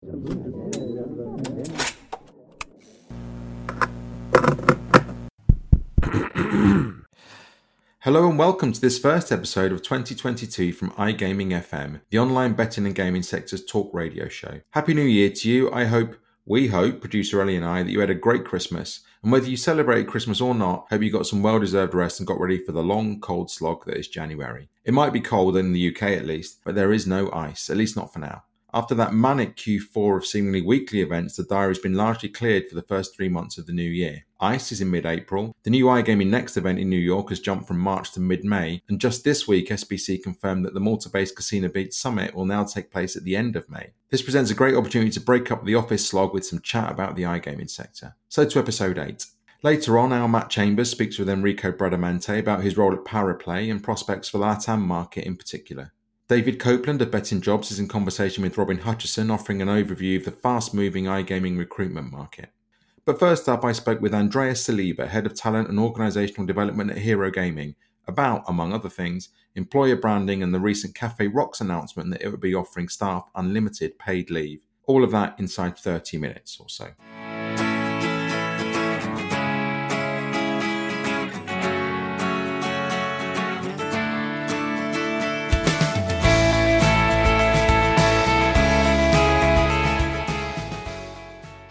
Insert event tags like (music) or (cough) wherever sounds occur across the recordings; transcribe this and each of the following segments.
Hello and welcome to this first episode of 2022 from iGaming FM, the online betting and gaming sector's talk radio show. Happy New Year to you. I hope, we hope, producer Ellie and I, that you had a great Christmas. And whether you celebrated Christmas or not, hope you got some well deserved rest and got ready for the long, cold slog that is January. It might be cold in the UK at least, but there is no ice, at least not for now. After that manic Q4 of seemingly weekly events, the diary has been largely cleared for the first three months of the new year. ICE is in mid April. The new iGaming Next event in New York has jumped from March to mid May. And just this week, SBC confirmed that the Malta based Casino Beat Summit will now take place at the end of May. This presents a great opportunity to break up the office slog with some chat about the iGaming sector. So to episode 8. Later on, our Matt Chambers speaks with Enrico Bradamante about his role at Pariplay and prospects for the LATAM market in particular. David Copeland of Betting Jobs is in conversation with Robin Hutchison, offering an overview of the fast moving iGaming recruitment market. But first up, I spoke with Andreas Saliba, Head of Talent and Organisational Development at Hero Gaming, about, among other things, employer branding and the recent Cafe Rocks announcement that it would be offering staff unlimited paid leave. All of that inside 30 minutes or so.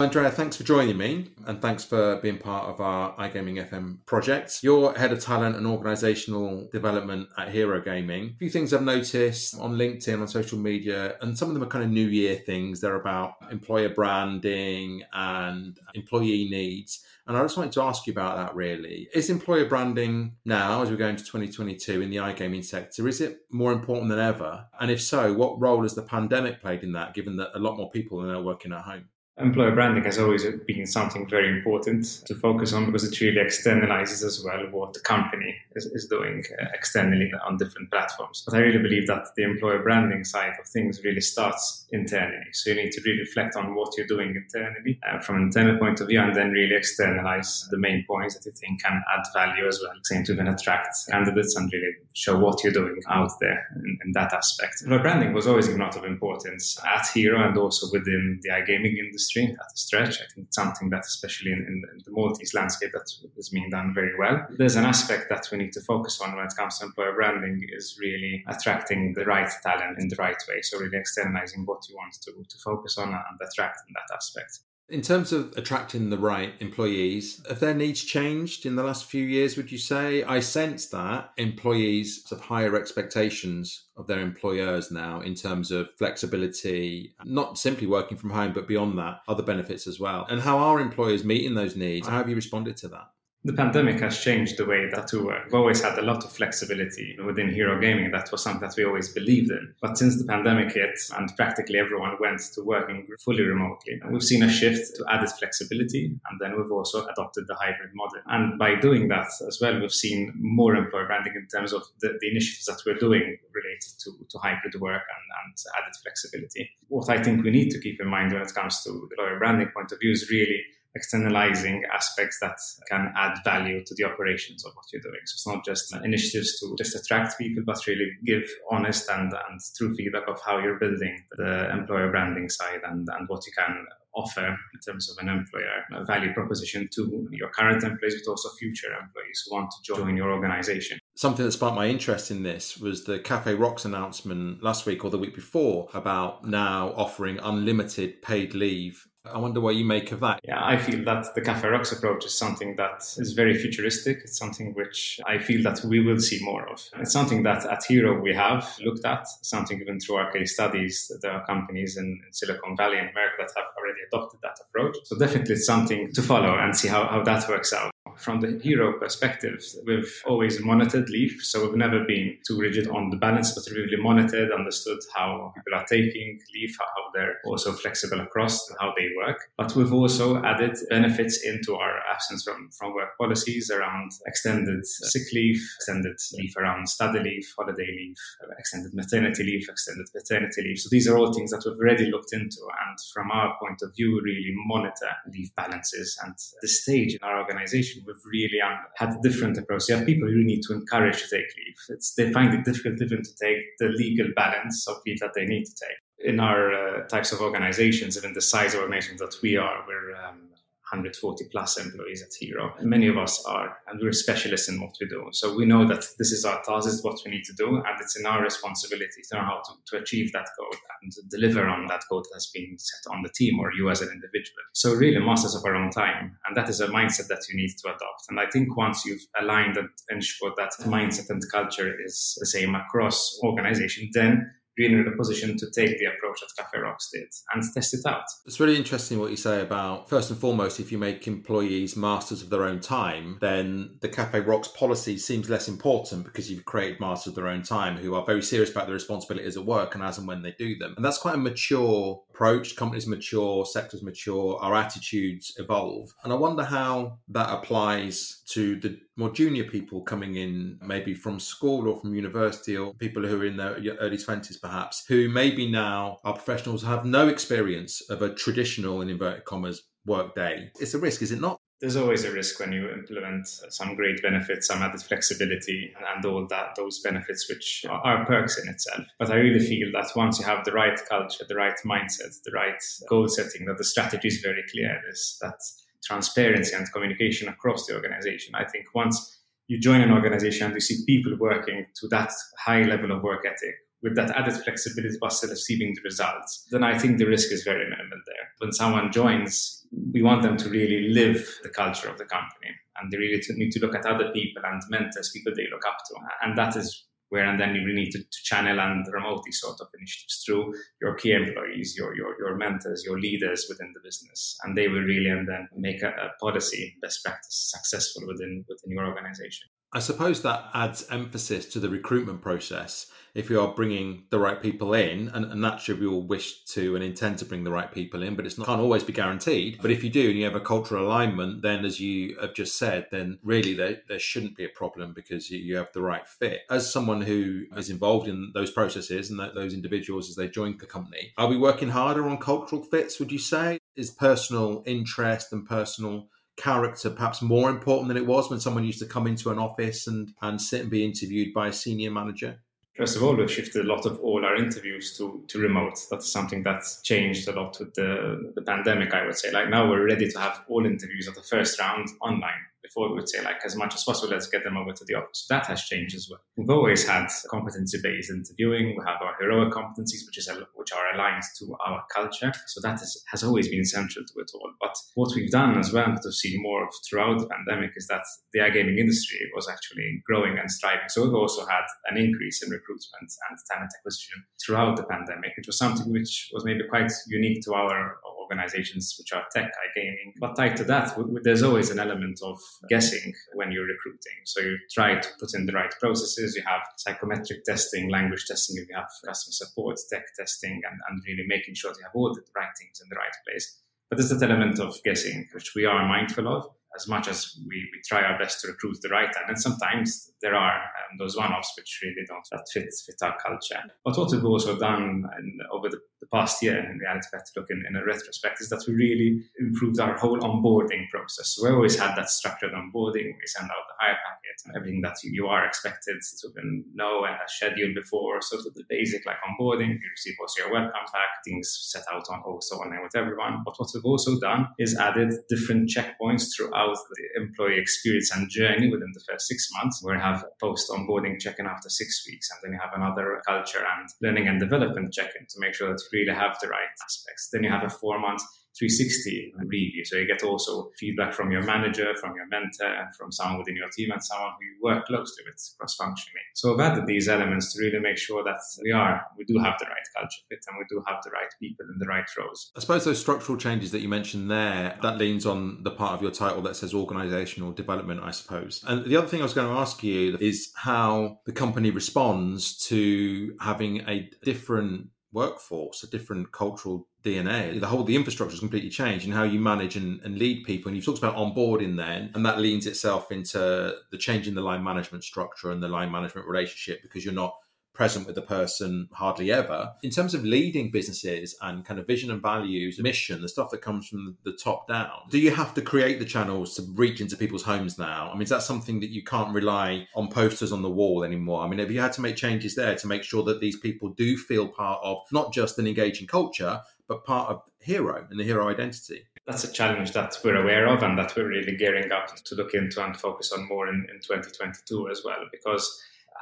Andrea, thanks for joining me and thanks for being part of our iGaming FM project. You're head of talent and organizational development at Hero Gaming. A few things I've noticed on LinkedIn, on social media, and some of them are kind of new year things. They're about employer branding and employee needs. And I just wanted to ask you about that really. Is employer branding now, as we go into 2022 in the iGaming sector, is it more important than ever? And if so, what role has the pandemic played in that, given that a lot more people are now working at home? Employer branding has always been something very important to focus on because it really externalizes as well what the company is, is doing uh, externally on different platforms. But I really believe that the employer branding side of things really starts internally. So you need to really reflect on what you're doing internally uh, from an internal point of view and then really externalize the main points that you think can add value as well. Same to then attract candidates and really show what you're doing out there in, in that aspect. Employer branding was always a lot of importance at Hero and also within the iGaming industry at a stretch. I think it's something that, especially in, in, the Maltese landscape, that is being done very well. There's an aspect that we need to focus on when it comes to employer branding is really attracting the right talent in the right way. So really externalizing what you want to, to focus on and attract in that aspect. In terms of attracting the right employees, have their needs changed in the last few years, would you say? I sense that employees have higher expectations of their employers now in terms of flexibility, not simply working from home, but beyond that, other benefits as well. And how are employers meeting those needs? How have you responded to that? The pandemic has changed the way that we work. We've always had a lot of flexibility within Hero Gaming. That was something that we always believed in. But since the pandemic hit and practically everyone went to working fully remotely, we've seen a shift to added flexibility. And then we've also adopted the hybrid model. And by doing that as well, we've seen more employer branding in terms of the, the initiatives that we're doing related to, to hybrid work and, and added flexibility. What I think we need to keep in mind when it comes to the employer branding point of view is really externalizing aspects that can add value to the operations of what you're doing. So it's not just initiatives to just attract people, but really give honest and, and true feedback of how you're building the employer branding side and, and what you can offer in terms of an employer value proposition to your current employees, but also future employees who want to join your organization. Something that sparked my interest in this was the Cafe Rocks announcement last week or the week before about now offering unlimited paid leave I wonder what you make of that. Yeah, I feel that the Cafe Rocks approach is something that is very futuristic. It's something which I feel that we will see more of. It's something that at Hero we have looked at, something even through our case studies. There are companies in, Silicon Valley in America that have already adopted that approach. So definitely it's something to follow and see how, how that works out from the hero perspective, we've always monitored Leaf, so we've never been too rigid on the balance, but we've really monitored, understood how people are taking Leaf, how they're also flexible across how they work. But we've also added benefits into our absence from, from work policies around extended sick leave, extended leave around study leave, holiday leave, extended maternity leave, extended paternity leave. So these are all things that we've already looked into, and from our point of view, really monitor leave balances. And the stage in our organization we've really um, had a different approach. You have people who need to encourage to take leave. It's, they find it difficult even to take the legal balance of leave that they need to take. in our uh, types of organizations, even the size of organizations that we are, we're um, 140 plus employees at Hero. Many of us are, and we're specialists in what we do. So we know that this is our task, this is what we need to do, and it's in our responsibility to know how to, to achieve that goal and deliver on that goal that has been set on the team or you as an individual. So really masters of our own time. And that is a mindset that you need to adopt. And I think once you've aligned and ensured that mindset and culture is the same across organization, then being in a position to take the approach that Cafe Rocks did and test it out. It's really interesting what you say about, first and foremost, if you make employees masters of their own time, then the Cafe Rocks policy seems less important because you've created masters of their own time who are very serious about their responsibilities at work and as and when they do them. And that's quite a mature approach. Companies mature, sectors mature, our attitudes evolve. And I wonder how that applies to the more junior people coming in, maybe from school or from university, or people who are in their early 20s perhaps, who maybe now are professionals who have no experience of a traditional, in inverted commas, work day. It's a risk, is it not? There's always a risk when you implement some great benefits, some added flexibility, and all that those benefits, which are perks in itself. But I really feel that once you have the right culture, the right mindset, the right goal setting, that the strategy is very clear. Is that transparency and communication across the organization. I think once you join an organization and you see people working to that high level of work ethic with that added flexibility but still receiving the results, then I think the risk is very minimal there. When someone joins, we want them to really live the culture of the company and they really need to look at other people and mentors, people they look up to. And that is where and then you really need to, to, channel and promote these sort of initiatives through your key employees, your, your, your mentors, your leaders within the business. And they will really and then make a, a policy best practice successful within, within your organization. I suppose that adds emphasis to the recruitment process if you are bringing the right people in, and, and naturally we all wish to and intend to bring the right people in, but it's not can't always be guaranteed. But if you do and you have a cultural alignment, then as you have just said, then really there, there shouldn't be a problem because you, you have the right fit. As someone who is involved in those processes and that, those individuals as they join the company, are we working harder on cultural fits? Would you say is personal interest and personal character perhaps more important than it was when someone used to come into an office and, and sit and be interviewed by a senior manager? First of all, we've shifted a lot of all our interviews to, to remote. That's something that's changed a lot with the, the pandemic, I would say. Like now we're ready to have all interviews at the first round online before we would say like as much as possible let's get them over to the office. That has changed as well. We've always had competency based interviewing. We have our heroic competencies which is which are aligned to our culture. So that is, has always been central to it all. But what we've done as well to see more of throughout the pandemic is that the gaming industry was actually growing and striving so we've also had an increase in recruitment and talent acquisition throughout the pandemic which was something which was maybe quite unique to our organizations which are tech, gaming. But tied to that, there's always an element of guessing when you're recruiting. So you try to put in the right processes. You have psychometric testing, language testing, you have customer support, tech testing, and, and really making sure you have all the right things in the right place. But there's that element of guessing, which we are mindful of as much as we, we try our best to recruit the right talent. Sometimes there are um, those one-offs which really don't fit fit our culture. But what we've also done in, over the, the, past year, and in reality, have to look in, in a retrospect, is that we really improved our whole onboarding process. So we always had that structured onboarding. We send out the hire packet and everything that you, you are expected to know and schedule before. So the basic like onboarding, you receive also your welcome pack, things set out on also online with everyone. But what we've also done is added different checkpoints throughout the employee experience and journey within the first six months. We have a post onboarding check in after six weeks, and then you have another culture and learning and development check in to make sure that you really have the right aspects. Then you have a four month 360 review. So you get also feedback from your manager, from your mentor, and from someone within your team, and someone who you work closely with cross functionally. So I've added these elements to really make sure that we are, we do have the right culture fit and we do have the right people in the right roles. I suppose those structural changes that you mentioned there, that leans on the part of your title that says organizational development, I suppose. And the other thing I was going to ask you is how the company responds to having a different workforce, a different cultural DNA. The whole the infrastructure has completely changed and how you manage and, and lead people. And you've talked about onboarding then, and that leans itself into the change in the line management structure and the line management relationship because you're not present with the person hardly ever. In terms of leading businesses and kind of vision and values, mission, the stuff that comes from the top down, do you have to create the channels to reach into people's homes now? I mean, is that something that you can't rely on posters on the wall anymore? I mean, have you had to make changes there to make sure that these people do feel part of not just an engaging culture, but part of Hero and the Hero identity? That's a challenge that we're aware of and that we're really gearing up to look into and focus on more in, in 2022 as well, because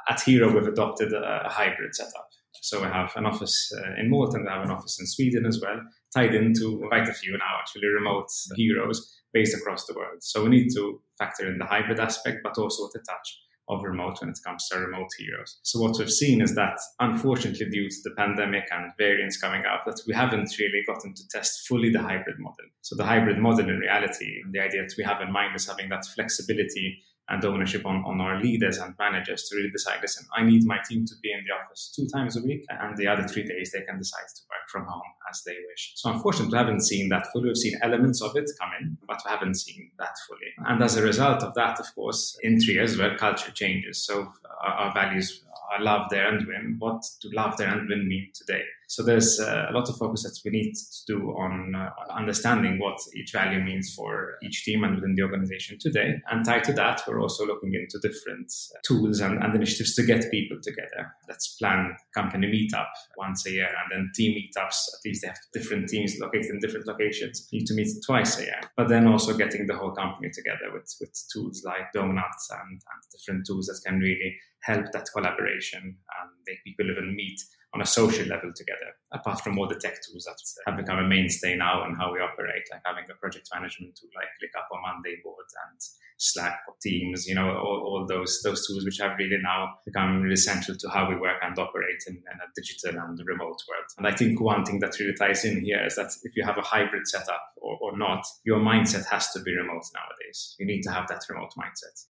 at Hero we've adopted a, a hybrid setup. So we have an office uh, in Malta and we have an office in Sweden as well, tied into quite a few now actually remote heroes based across the world. So we need to factor in the hybrid aspect, but also the touch of remote when it comes to remote heroes. So what we've seen is that unfortunately due to the pandemic and variants coming out, that we haven't really gotten to test fully the hybrid model. So the hybrid model in reality, the idea that we have in mind is having that flexibility and ownership on, on our leaders and managers to really decide, listen, I need my team to be in the office two times a week, and the other three days they can decide to work from home as they wish. So unfortunately, we haven't seen that fully. We've seen elements of it come in, but we haven't seen that fully. And as a result of that, of course, in three years, well, culture changes. So our, our values are love, dare, and win. What do love, dare, and win mean today? So there's uh, a lot of focus that we need to do on uh, understanding what each value means for each team and within the organization today. And tied to that, we're also looking into different uh, tools and, and initiatives to get people together. Let's plan company meetup once a year and then team meetups. At least they have different teams located in different locations. You need to meet twice a year. But then also getting the whole company together with, with tools like Donuts and, and different tools that can really help that collaboration and make people even meet on a social level together, apart from all the tech tools that have become a mainstay now and how we operate, like having a project management tool like ClickUp or Monday board and Slack or Teams, you know, all, all those those tools which have really now become really central to how we work and operate in, in a digital and remote world. And I think one thing that really ties in here is that if you have a hybrid setup or, or not, your mindset has to be remote nowadays. You need to have that remote mindset.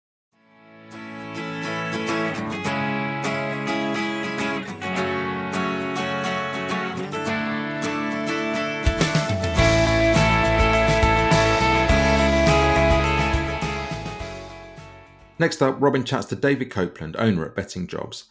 Next up, Robin chats to David Copeland, owner at Betting Jobs.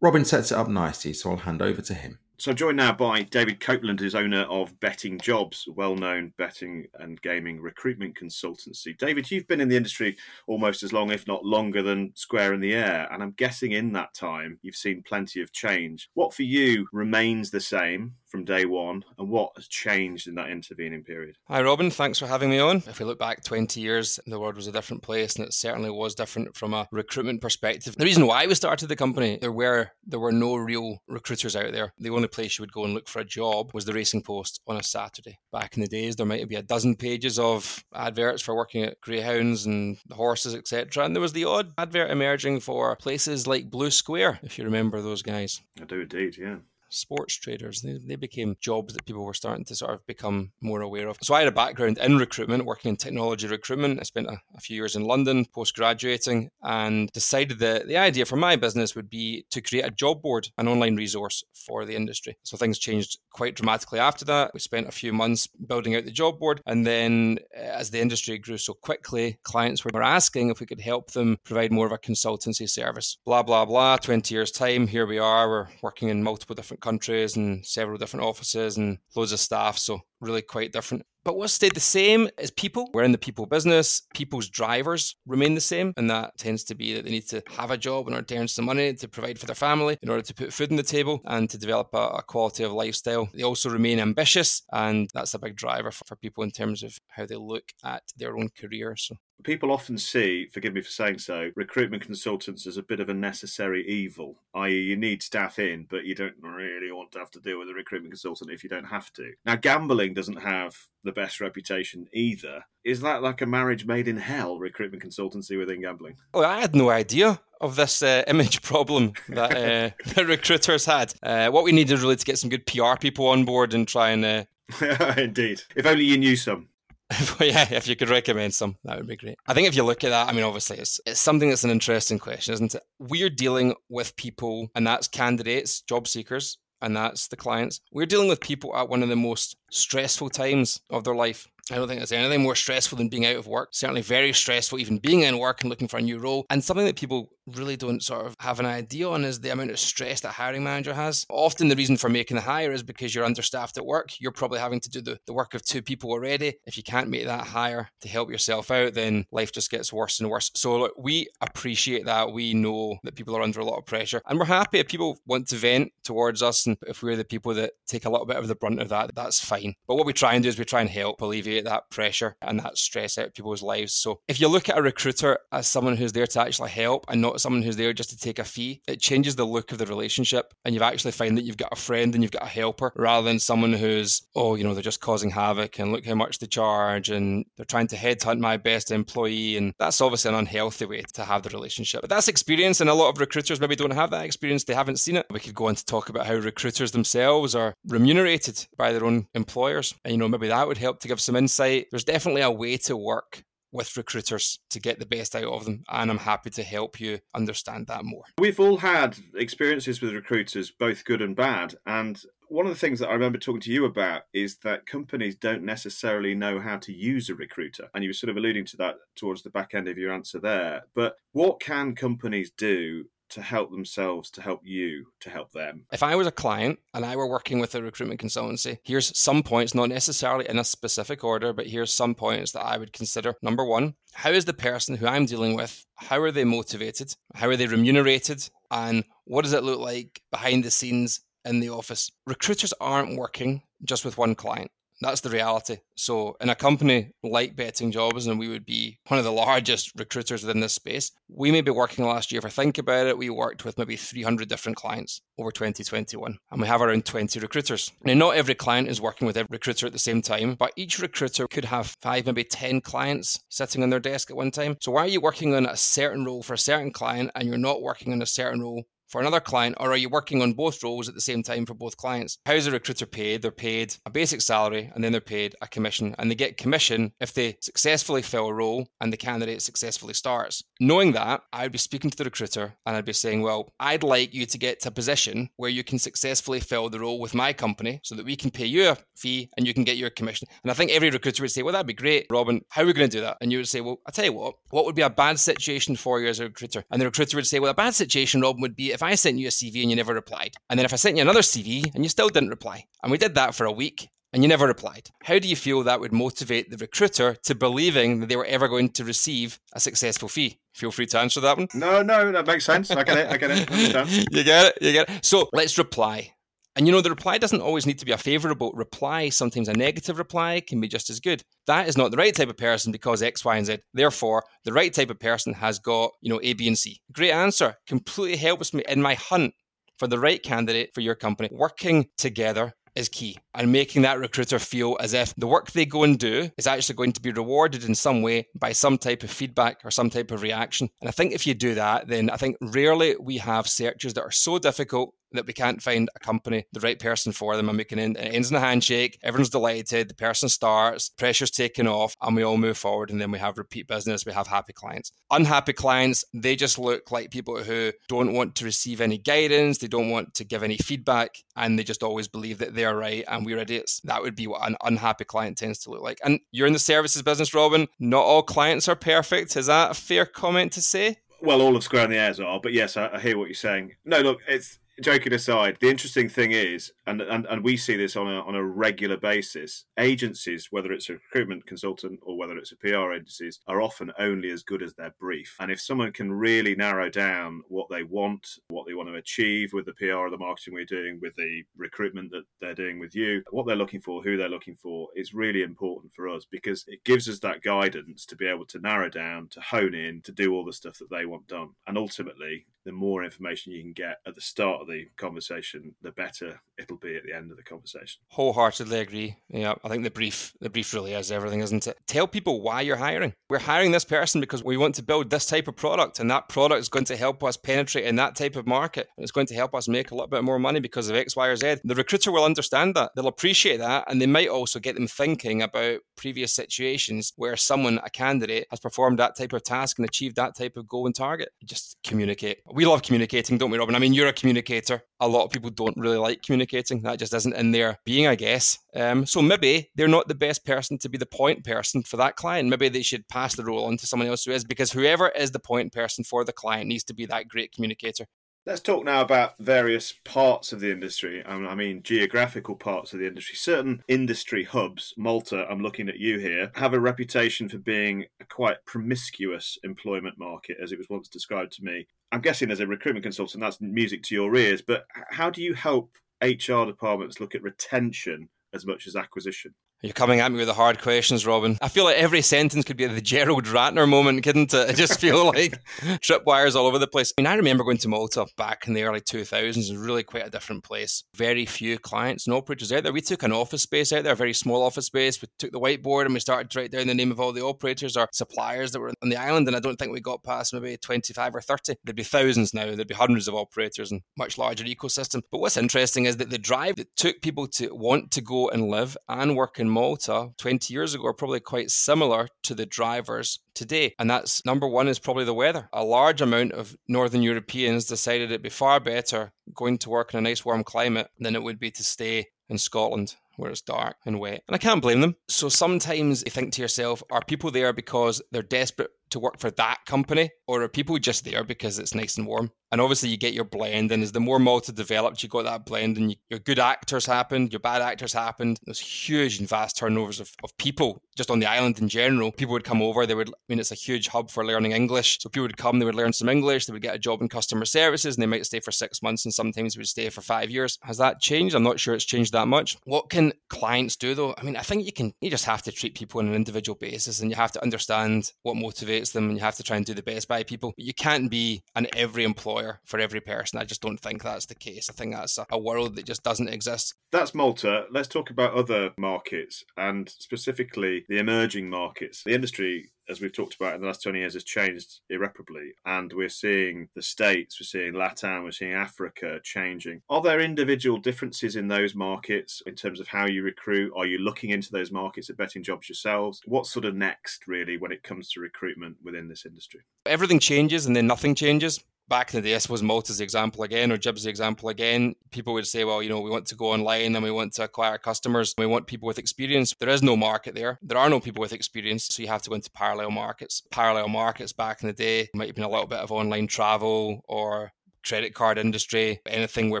Robin sets it up nicely, so I'll hand over to him. So I'm joined now by David Copeland, who's owner of Betting Jobs, well-known betting and gaming recruitment consultancy. David, you've been in the industry almost as long, if not longer, than Square in the Air, and I'm guessing in that time you've seen plenty of change. What for you remains the same from day one, and what has changed in that intervening period? Hi, Robin. Thanks for having me on. If we look back 20 years, the world was a different place, and it certainly was different from a recruitment perspective. The reason why we started the company, there were there were no real recruiters out there. The only place you would go and look for a job was the Racing Post on a Saturday. Back in the days, there might be a dozen pages of adverts for working at greyhounds and horses, etc. And there was the odd advert emerging for places like Blue Square, if you remember those guys. I do indeed, yeah sports traders. They, they became jobs that people were starting to sort of become more aware of. So I had a background in recruitment, working in technology recruitment. I spent a, a few years in London post graduating and decided that the idea for my business would be to create a job board, an online resource for the industry. So things changed quite dramatically after that. We spent a few months building out the job board. And then uh, as the industry grew so quickly, clients were asking if we could help them provide more of a consultancy service. Blah, blah, blah. 20 years' time, here we are. We're working in multiple different countries and several different offices and loads of staff. So really quite different. But what stayed the same is people. We're in the people business. People's drivers remain the same. And that tends to be that they need to have a job in order to earn some money to provide for their family, in order to put food on the table and to develop a, a quality of lifestyle. They also remain ambitious. And that's a big driver for, for people in terms of how they look at their own career. So People often see, forgive me for saying so, recruitment consultants as a bit of a necessary evil, i.e., you need staff in, but you don't really want to have to deal with a recruitment consultant if you don't have to. Now, gambling doesn't have the best reputation either. Is that like a marriage made in hell, recruitment consultancy within gambling? Oh, I had no idea of this uh, image problem that uh, (laughs) the recruiters had. Uh, what we needed really to get some good PR people on board and try and. Uh, (laughs) Indeed. If only you knew some. (laughs) yeah, if you could recommend some, that would be great. I think if you look at that, I mean, obviously, it's, it's something that's an interesting question, isn't it? We're dealing with people, and that's candidates, job seekers, and that's the clients. We're dealing with people at one of the most stressful times of their life. I don't think there's anything more stressful than being out of work. Certainly very stressful, even being in work and looking for a new role. And something that people really don't sort of have an idea on is the amount of stress that hiring manager has. Often the reason for making the hire is because you're understaffed at work. You're probably having to do the, the work of two people already. If you can't make that hire to help yourself out, then life just gets worse and worse. So look, we appreciate that. We know that people are under a lot of pressure and we're happy if people want to vent towards us and if we're the people that take a little bit of the brunt of that, that's fine. But what we try and do is we try and help alleviate that pressure and that stress out of people's lives. So if you look at a recruiter as someone who's there to actually help and not someone who's there just to take a fee, it changes the look of the relationship. And you've actually find that you've got a friend and you've got a helper rather than someone who's, oh, you know, they're just causing havoc and look how much they charge and they're trying to headhunt my best employee. And that's obviously an unhealthy way to have the relationship. But that's experience, and a lot of recruiters maybe don't have that experience. They haven't seen it. We could go on to talk about how recruiters themselves are remunerated by their own employers. And, you know, maybe that would help to give some insight. There's definitely a way to work with recruiters to get the best out of them. And I'm happy to help you understand that more. We've all had experiences with recruiters, both good and bad. And one of the things that I remember talking to you about is that companies don't necessarily know how to use a recruiter. And you were sort of alluding to that towards the back end of your answer there. But what can companies do to help themselves to help you to help them? If I was a client and I were working with a recruitment consultancy, here's some points, not necessarily in a specific order, but here's some points that I would consider. Number one, how is the person who I'm dealing with, how are they motivated? How are they remunerated? And what does it look like behind the scenes in the office? Recruiters aren't working just with one client. That's the reality. So, in a company like Betting Jobs, and we would be one of the largest recruiters within this space, we may be working last year. If I think about it, we worked with maybe 300 different clients over 2021, and we have around 20 recruiters. Now, not every client is working with every recruiter at the same time, but each recruiter could have five, maybe 10 clients sitting on their desk at one time. So, why are you working on a certain role for a certain client and you're not working on a certain role for another client, or are you working on both roles at the same time for both clients? How's a recruiter paid? They're paid a basic salary and then they're paid a commission. And they get commission if they successfully fill a role and the candidate successfully starts. Knowing that, I'd be speaking to the recruiter and I'd be saying, Well, I'd like you to get to a position where you can successfully fill the role with my company so that we can pay you a fee and you can get your commission. And I think every recruiter would say, Well, that'd be great, Robin. How are we going to do that? And you would say, Well, I'll tell you what, what would be a bad situation for you as a recruiter? And the recruiter would say, Well, a bad situation, Robin, would be if I sent you a CV and you never replied. And then if I sent you another CV and you still didn't reply. And we did that for a week and you never replied. How do you feel that would motivate the recruiter to believing that they were ever going to receive a successful fee? Feel free to answer that one. No, no, that makes sense. I get it. I get it. (laughs) you get it. You get it. So let's reply. And you know, the reply doesn't always need to be a favorable reply. Sometimes a negative reply can be just as good. That is not the right type of person because X, Y, and Z. Therefore, the right type of person has got, you know, A, B, and C. Great answer. Completely helps me in my hunt for the right candidate for your company. Working together is key and making that recruiter feel as if the work they go and do is actually going to be rewarded in some way by some type of feedback or some type of reaction. And I think if you do that, then I think rarely we have searches that are so difficult that we can't find a company, the right person for them, and we can end, it ends in a handshake. Everyone's delighted. The person starts, pressure's taken off, and we all move forward. And then we have repeat business. We have happy clients. Unhappy clients, they just look like people who don't want to receive any guidance. They don't want to give any feedback, and they just always believe that they're right and we're idiots. That would be what an unhappy client tends to look like. And you're in the services business, Robin. Not all clients are perfect. Is that a fair comment to say? Well, all of Square and the Airs are, but yes, I, I hear what you're saying. No, look, it's joking aside, the interesting thing is, and, and, and we see this on a, on a regular basis, agencies, whether it's a recruitment consultant or whether it's a PR agencies, are often only as good as their brief. And if someone can really narrow down what they want, what they want to achieve with the PR or the marketing we're doing, with the recruitment that they're doing with you, what they're looking for, who they're looking for, is really important for us because it gives us that guidance to be able to narrow down, to hone in, to do all the stuff that they want done. And ultimately, the more information you can get at the start of the conversation, the better it'll be at the end of the conversation. Wholeheartedly agree. Yeah, I think the brief, the brief really is everything, isn't it? Tell people why you're hiring. We're hiring this person because we want to build this type of product, and that product is going to help us penetrate in that type of market, and it's going to help us make a little bit more money because of X, Y, or Z. The recruiter will understand that. They'll appreciate that, and they might also get them thinking about previous situations where someone, a candidate, has performed that type of task and achieved that type of goal and target. Just communicate. We love communicating, don't we, Robin? I mean, you're a communicator communicator. A lot of people don't really like communicating. That just isn't in their being, I guess. Um, so maybe they're not the best person to be the point person for that client. Maybe they should pass the role on to someone else who is, because whoever is the point person for the client needs to be that great communicator. Let's talk now about various parts of the industry. Um, I mean, geographical parts of the industry. Certain industry hubs, Malta, I'm looking at you here, have a reputation for being a quite promiscuous employment market, as it was once described to me. I'm guessing as a recruitment consultant, that's music to your ears, but how do you help HR departments look at retention as much as acquisition? You're coming at me with the hard questions, Robin. I feel like every sentence could be the Gerald Ratner moment, couldn't it? I just (laughs) feel like tripwires all over the place. I mean, I remember going to Malta back in the early 2000s. It was really quite a different place. Very few clients and operators out there. We took an office space out there, a very small office space. We took the whiteboard and we started to write down the name of all the operators or suppliers that were on the island. And I don't think we got past maybe 25 or 30. There'd be thousands now. There'd be hundreds of operators and much larger ecosystem. But what's interesting is that the drive that took people to want to go and live and work in in Malta 20 years ago are probably quite similar to the drivers today. And that's number one is probably the weather. A large amount of Northern Europeans decided it'd be far better going to work in a nice warm climate than it would be to stay in Scotland where it's dark and wet. And I can't blame them. So sometimes you think to yourself, are people there because they're desperate to work for that company, or are people just there because it's nice and warm? And obviously, you get your blend. And as the more Malta developed, you got that blend, and you, your good actors happened, your bad actors happened. There's huge and vast turnovers of, of people just on the island in general. People would come over. They would, I mean, it's a huge hub for learning English. So people would come, they would learn some English, they would get a job in customer services, and they might stay for six months, and sometimes would stay for five years. Has that changed? I'm not sure it's changed that much. What can clients do though? I mean, I think you can, you just have to treat people on an individual basis, and you have to understand what motivates them, and you have to try and do the best by people. But you can't be an every employer for every person. I just don't think that's the case. I think that's a, a world that just doesn't exist. That's Malta. Let's talk about other markets and specifically the emerging markets. The industry as we've talked about in the last 20 years, has changed irreparably. And we're seeing the States, we're seeing Latin, we're seeing Africa changing. Are there individual differences in those markets in terms of how you recruit? Are you looking into those markets at betting jobs yourselves? What's sort of next, really, when it comes to recruitment within this industry? Everything changes and then nothing changes back in the day, I suppose Malta's the example again, or Gib's the example again. People would say, well, you know, we want to go online and we want to acquire customers. We want people with experience. There is no market there. There are no people with experience. So you have to go into parallel markets. Parallel markets back in the day might have been a little bit of online travel or credit card industry, anything where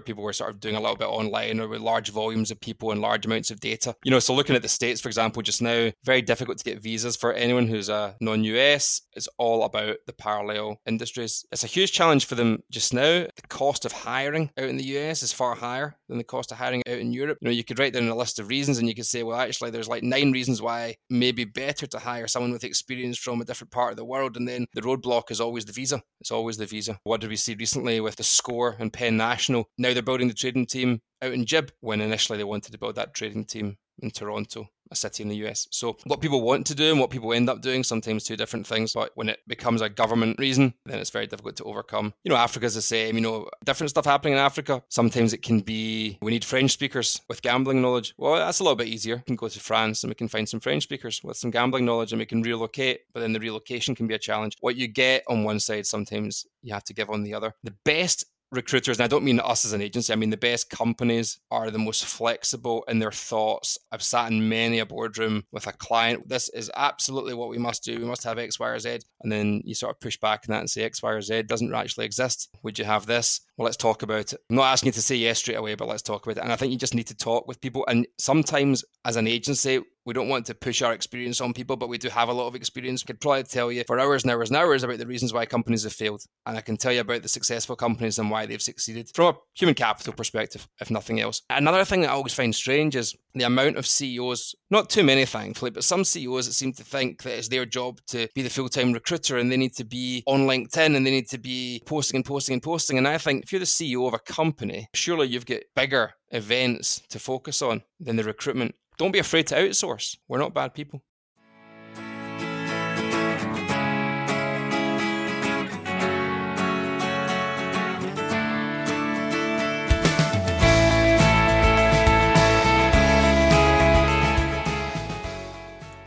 people were sort of doing a little bit online or with large volumes of people and large amounts of data. You know, so looking at the States, for example, just now, very difficult to get visas for anyone who's uh, a non US. It's all about the parallel industries. It's a huge challenge for them just now. The cost of hiring out in the US is far higher than the cost of hiring out in Europe. You know, you could write down a list of reasons and you could say, well, actually, there's like nine reasons why maybe better to hire someone with experience from a different part of the world. And then the roadblock is always the visa. It's always the visa. What did we see recently with theScore and Penn National? Now they're building the trading team out in Gib when initially they wanted to build that trading team in Toronto a city in the US. So what people want to do and what people end up doing, sometimes two different things. But when it becomes a government reason, then it's very difficult to overcome. You know, Africa's the same, you know, different stuff happening in Africa. Sometimes it can be we need French speakers with gambling knowledge. Well, that's a little bit easier. We can go to France and we can find some French speakers with some gambling knowledge and we can relocate, but then the relocation can be a challenge. What you get on one side, sometimes you have to give on the other. The best recruiters, and I don't mean us as an agency, I mean the best companies are the most flexible in their thoughts. I've sat in many a boardroom with a client. This is absolutely what we must do. We must have X, Y, or Z. And then you sort of push back on that and say X, Y, or Z doesn't actually exist. Would you have this? Well, let's talk about it. I'm not asking you to say yes straight away, but let's talk about it. And I think you just need to talk with people. And sometimes as an agency, we don't want to push our experience on people, but we do have a lot of experience. We could probably tell you for hours and hours and hours about the reasons why companies have failed. And I can tell you about the successful companies and why they've succeeded from a human capital perspective, if nothing else. Another thing that I always find strange is the amount of CEOs, not too many, thankfully, but some CEOs that seem to think that it's their job to be the full time recruiter and they need to be on LinkedIn and they need to be posting and posting and posting. And I think if you're the CEO of a company, surely you've got bigger events to focus on than the recruitment don't be afraid to outsource. We're not bad people.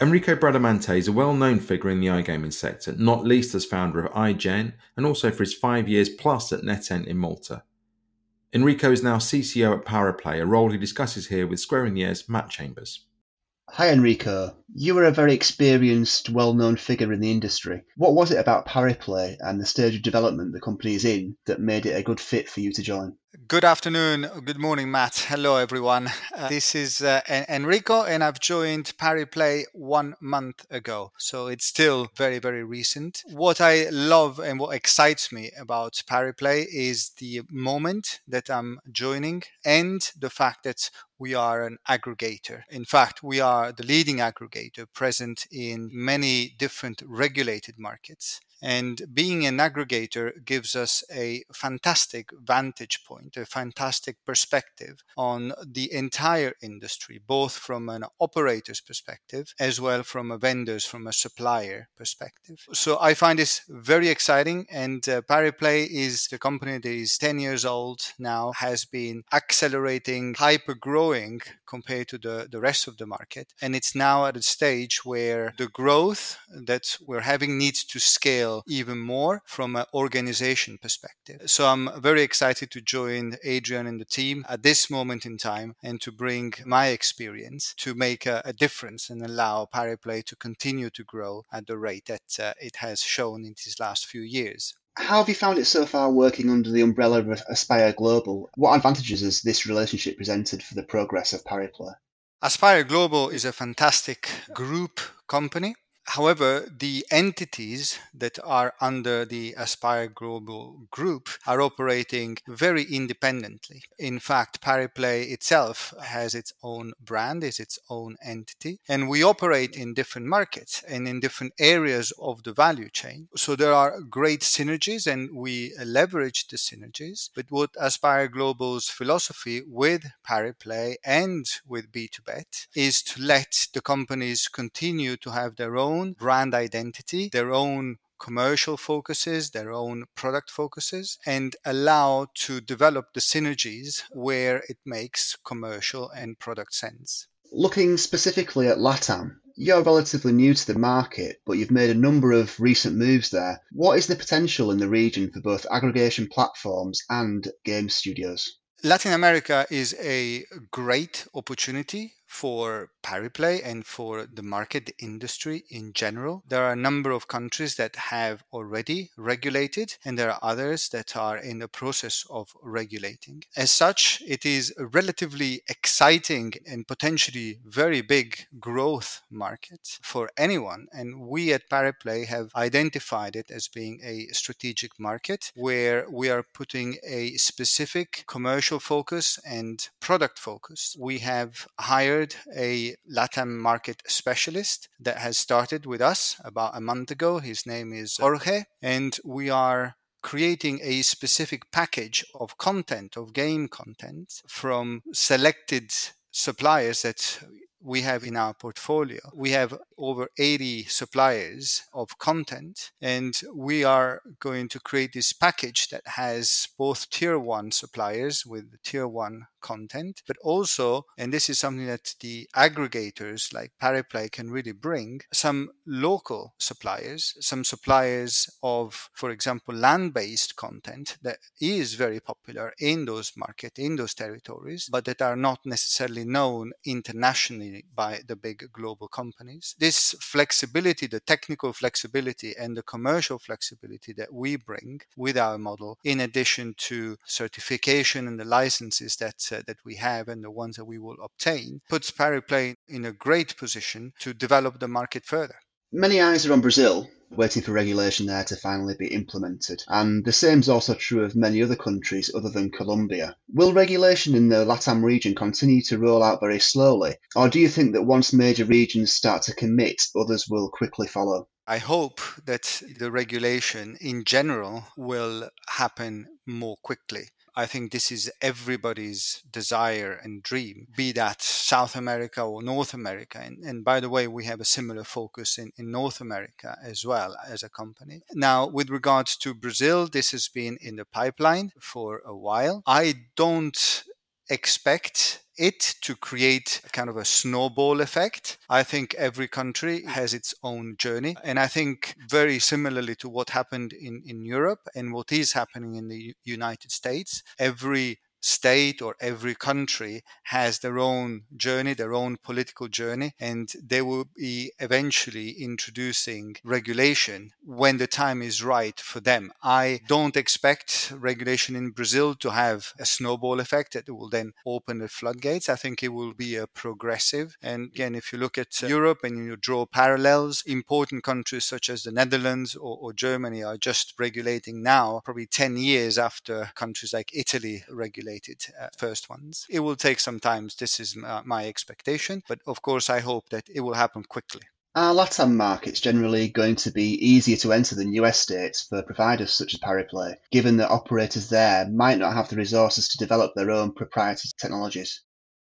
Enrico Bradamante is a well known figure in the iGaming sector, not least as founder of iGen and also for his five years plus at NetEnt in Malta. Enrico is now CCO at Pariplay, a role he discusses here with Square Air's Matt Chambers. Hi, Enrico. You are a very experienced, well known figure in the industry. What was it about Pariplay and the stage of development the company is in that made it a good fit for you to join? Good afternoon, good morning, Matt. Hello, everyone. Uh, this is uh, Enrico, and I've joined Pariplay one month ago. So it's still very, very recent. What I love and what excites me about Pariplay is the moment that I'm joining and the fact that we are an aggregator. In fact, we are the leading aggregator present in many different regulated markets. And being an aggregator gives us a fantastic vantage point, a fantastic perspective on the entire industry, both from an operator's perspective as well from a vendor's, from a supplier perspective. So I find this very exciting. And uh, Pariplay is the company that is 10 years old now, has been accelerating, hyper growing compared to the, the rest of the market. And it's now at a stage where the growth that we're having needs to scale even more from an organization perspective. So I'm very excited to join Adrian and the team at this moment in time and to bring my experience to make a, a difference and allow Pariplay to continue to grow at the rate that uh, it has shown in these last few years. How have you found it so far working under the umbrella of Aspire Global? What advantages has this relationship presented for the progress of Pariplay? Aspire Global is a fantastic group company However, the entities that are under the Aspire Global Group are operating very independently. In fact, Pariplay itself has its own brand, is its own entity, and we operate in different markets and in different areas of the value chain. So there are great synergies and we leverage the synergies. But what Aspire Global's philosophy with Pariplay and with BtoBet is to let the companies continue to have their own own brand identity, their own commercial focuses, their own product focuses, and allow to develop the synergies where it makes commercial and product sense. Looking specifically at LATAM, you're relatively new to the market, but you've made a number of recent moves there. What is the potential in the region for both aggregation platforms and game studios? Latin America is a great opportunity for Pariplay and for the market, the industry in general. There are a number of countries that have already regulated, and there are others that are in the process of regulating. As such, it is a relatively exciting and potentially very big growth market for anyone. And we at Pariplay have identified it as being a strategic market where we are putting a specific commercial focus and product focus. We have hired hired a LATAM market specialist that has started with us about a month ago. His name is Jorge, and we are creating a specific package of content, of game content from selected suppliers that we have in our portfolio. We have over 80 suppliers of content, and we are going to create this package that has both tier one suppliers with tier one content, but also, and this is something that the aggregators like Pariplay can really bring, some local suppliers, some suppliers of, for example, land based content that is very popular in those markets, in those territories, but that are not necessarily known internationally by the big global companies. This flexibility, the technical flexibility and the commercial flexibility that we bring with our model, in addition to certification and the licenses that uh, that we have and the ones that we will obtain puts Pariplay in a great position to develop the market further. Many eyes are on Brazil, waiting for regulation there to finally be implemented. And the same is also true of many other countries other than Colombia. Will regulation in the LATAM region continue to roll out very slowly? Or do you think that once major regions start to commit, others will quickly follow? I hope that the regulation in general will happen more quickly. I think this is everybody's desire and dream, be that South America or North America. And, and by the way, we have a similar focus in, in North America as well as a company. Now, with regards to Brazil, this has been in the pipeline for a while. I don't expect it to create kind of a snowball effect. I think every country has its own journey. And I think very similarly to what happened in, in Europe and what is happening in the United States, every state or every country has their own journey, their own political journey, and they will be eventually introducing regulation when the time is right for them. I don't expect regulation in Brazil to have a snowball effect that will then open the floodgates. I think it will be a progressive. And again, if you look at Europe and you draw parallels, important countries such as the Netherlands or, or Germany are just regulating now, probably 10 years after countries like Italy regulated uh, first ones. It will take some time. This is my, my expectation. But of course, I hope that it will happen quickly. Are LATAM markets generally going to be easier to enter than US states for providers such as Pariplay, given that operators there might not have the resources to develop their own proprietary technologies?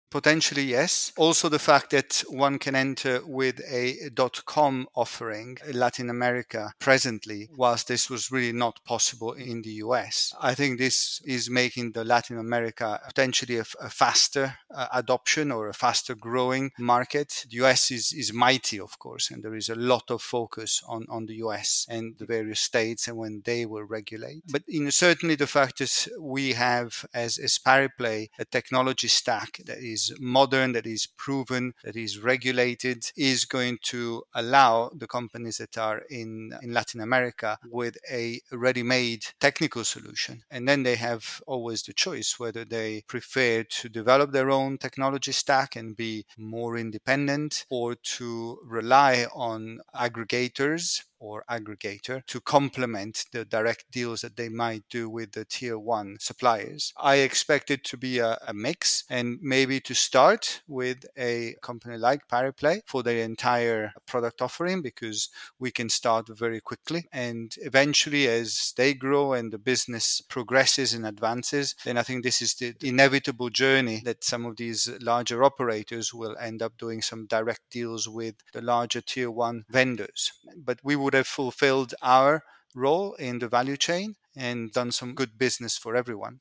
Potentially, yes. Also, the fact that one can enter with a dot .com offering in Latin America presently, whilst this was really not possible in the US. I think this is making the Latin America potentially a, a faster uh, adoption or a faster growing market. The US is, is mighty, of course, and there is a lot of focus on, on the US and the various states and when they will regulate. But in certainly the fact that we have as, as Pariplay a technology stack that is modern, that is proven, that is regulated, is going to allow the companies that are in, in Latin America with a ready made technical solution. And then they have always the choice whether they prefer to develop their own technology stack and be more independent or to rely on aggregators or aggregator to complement the direct deals that they might do with the tier one suppliers. I expect it to be a, a mix and maybe to start with a company like Pariplay for their entire product offering because we can start very quickly. And eventually, as they grow and the business progresses and advances, then I think this is the inevitable journey that some of these larger operators will end up doing some direct deals with the larger tier one vendors. But we would have fulfilled our role in the value chain and done some good business for everyone.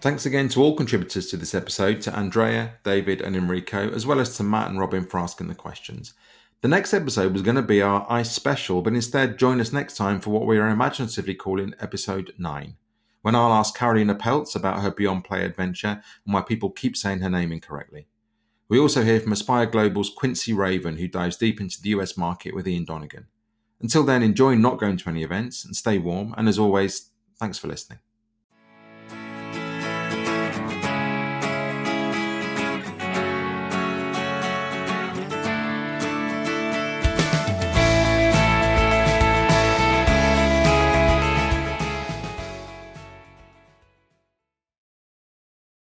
Thanks again to all contributors to this episode, to Andrea, David, and Enrico, as well as to Matt and Robin for asking the questions. The next episode was going to be our ICE special, but instead join us next time for what we are imaginatively calling episode 9, when I'll ask Karolina Pelc about her Beyond Play adventure and why people keep saying her name incorrectly. We also hear from Aspire Global's Quincy Raven, who dives deep into the US market with Ian Donegan. Until then, enjoy not going to any events and stay warm, and as always, thanks for listening.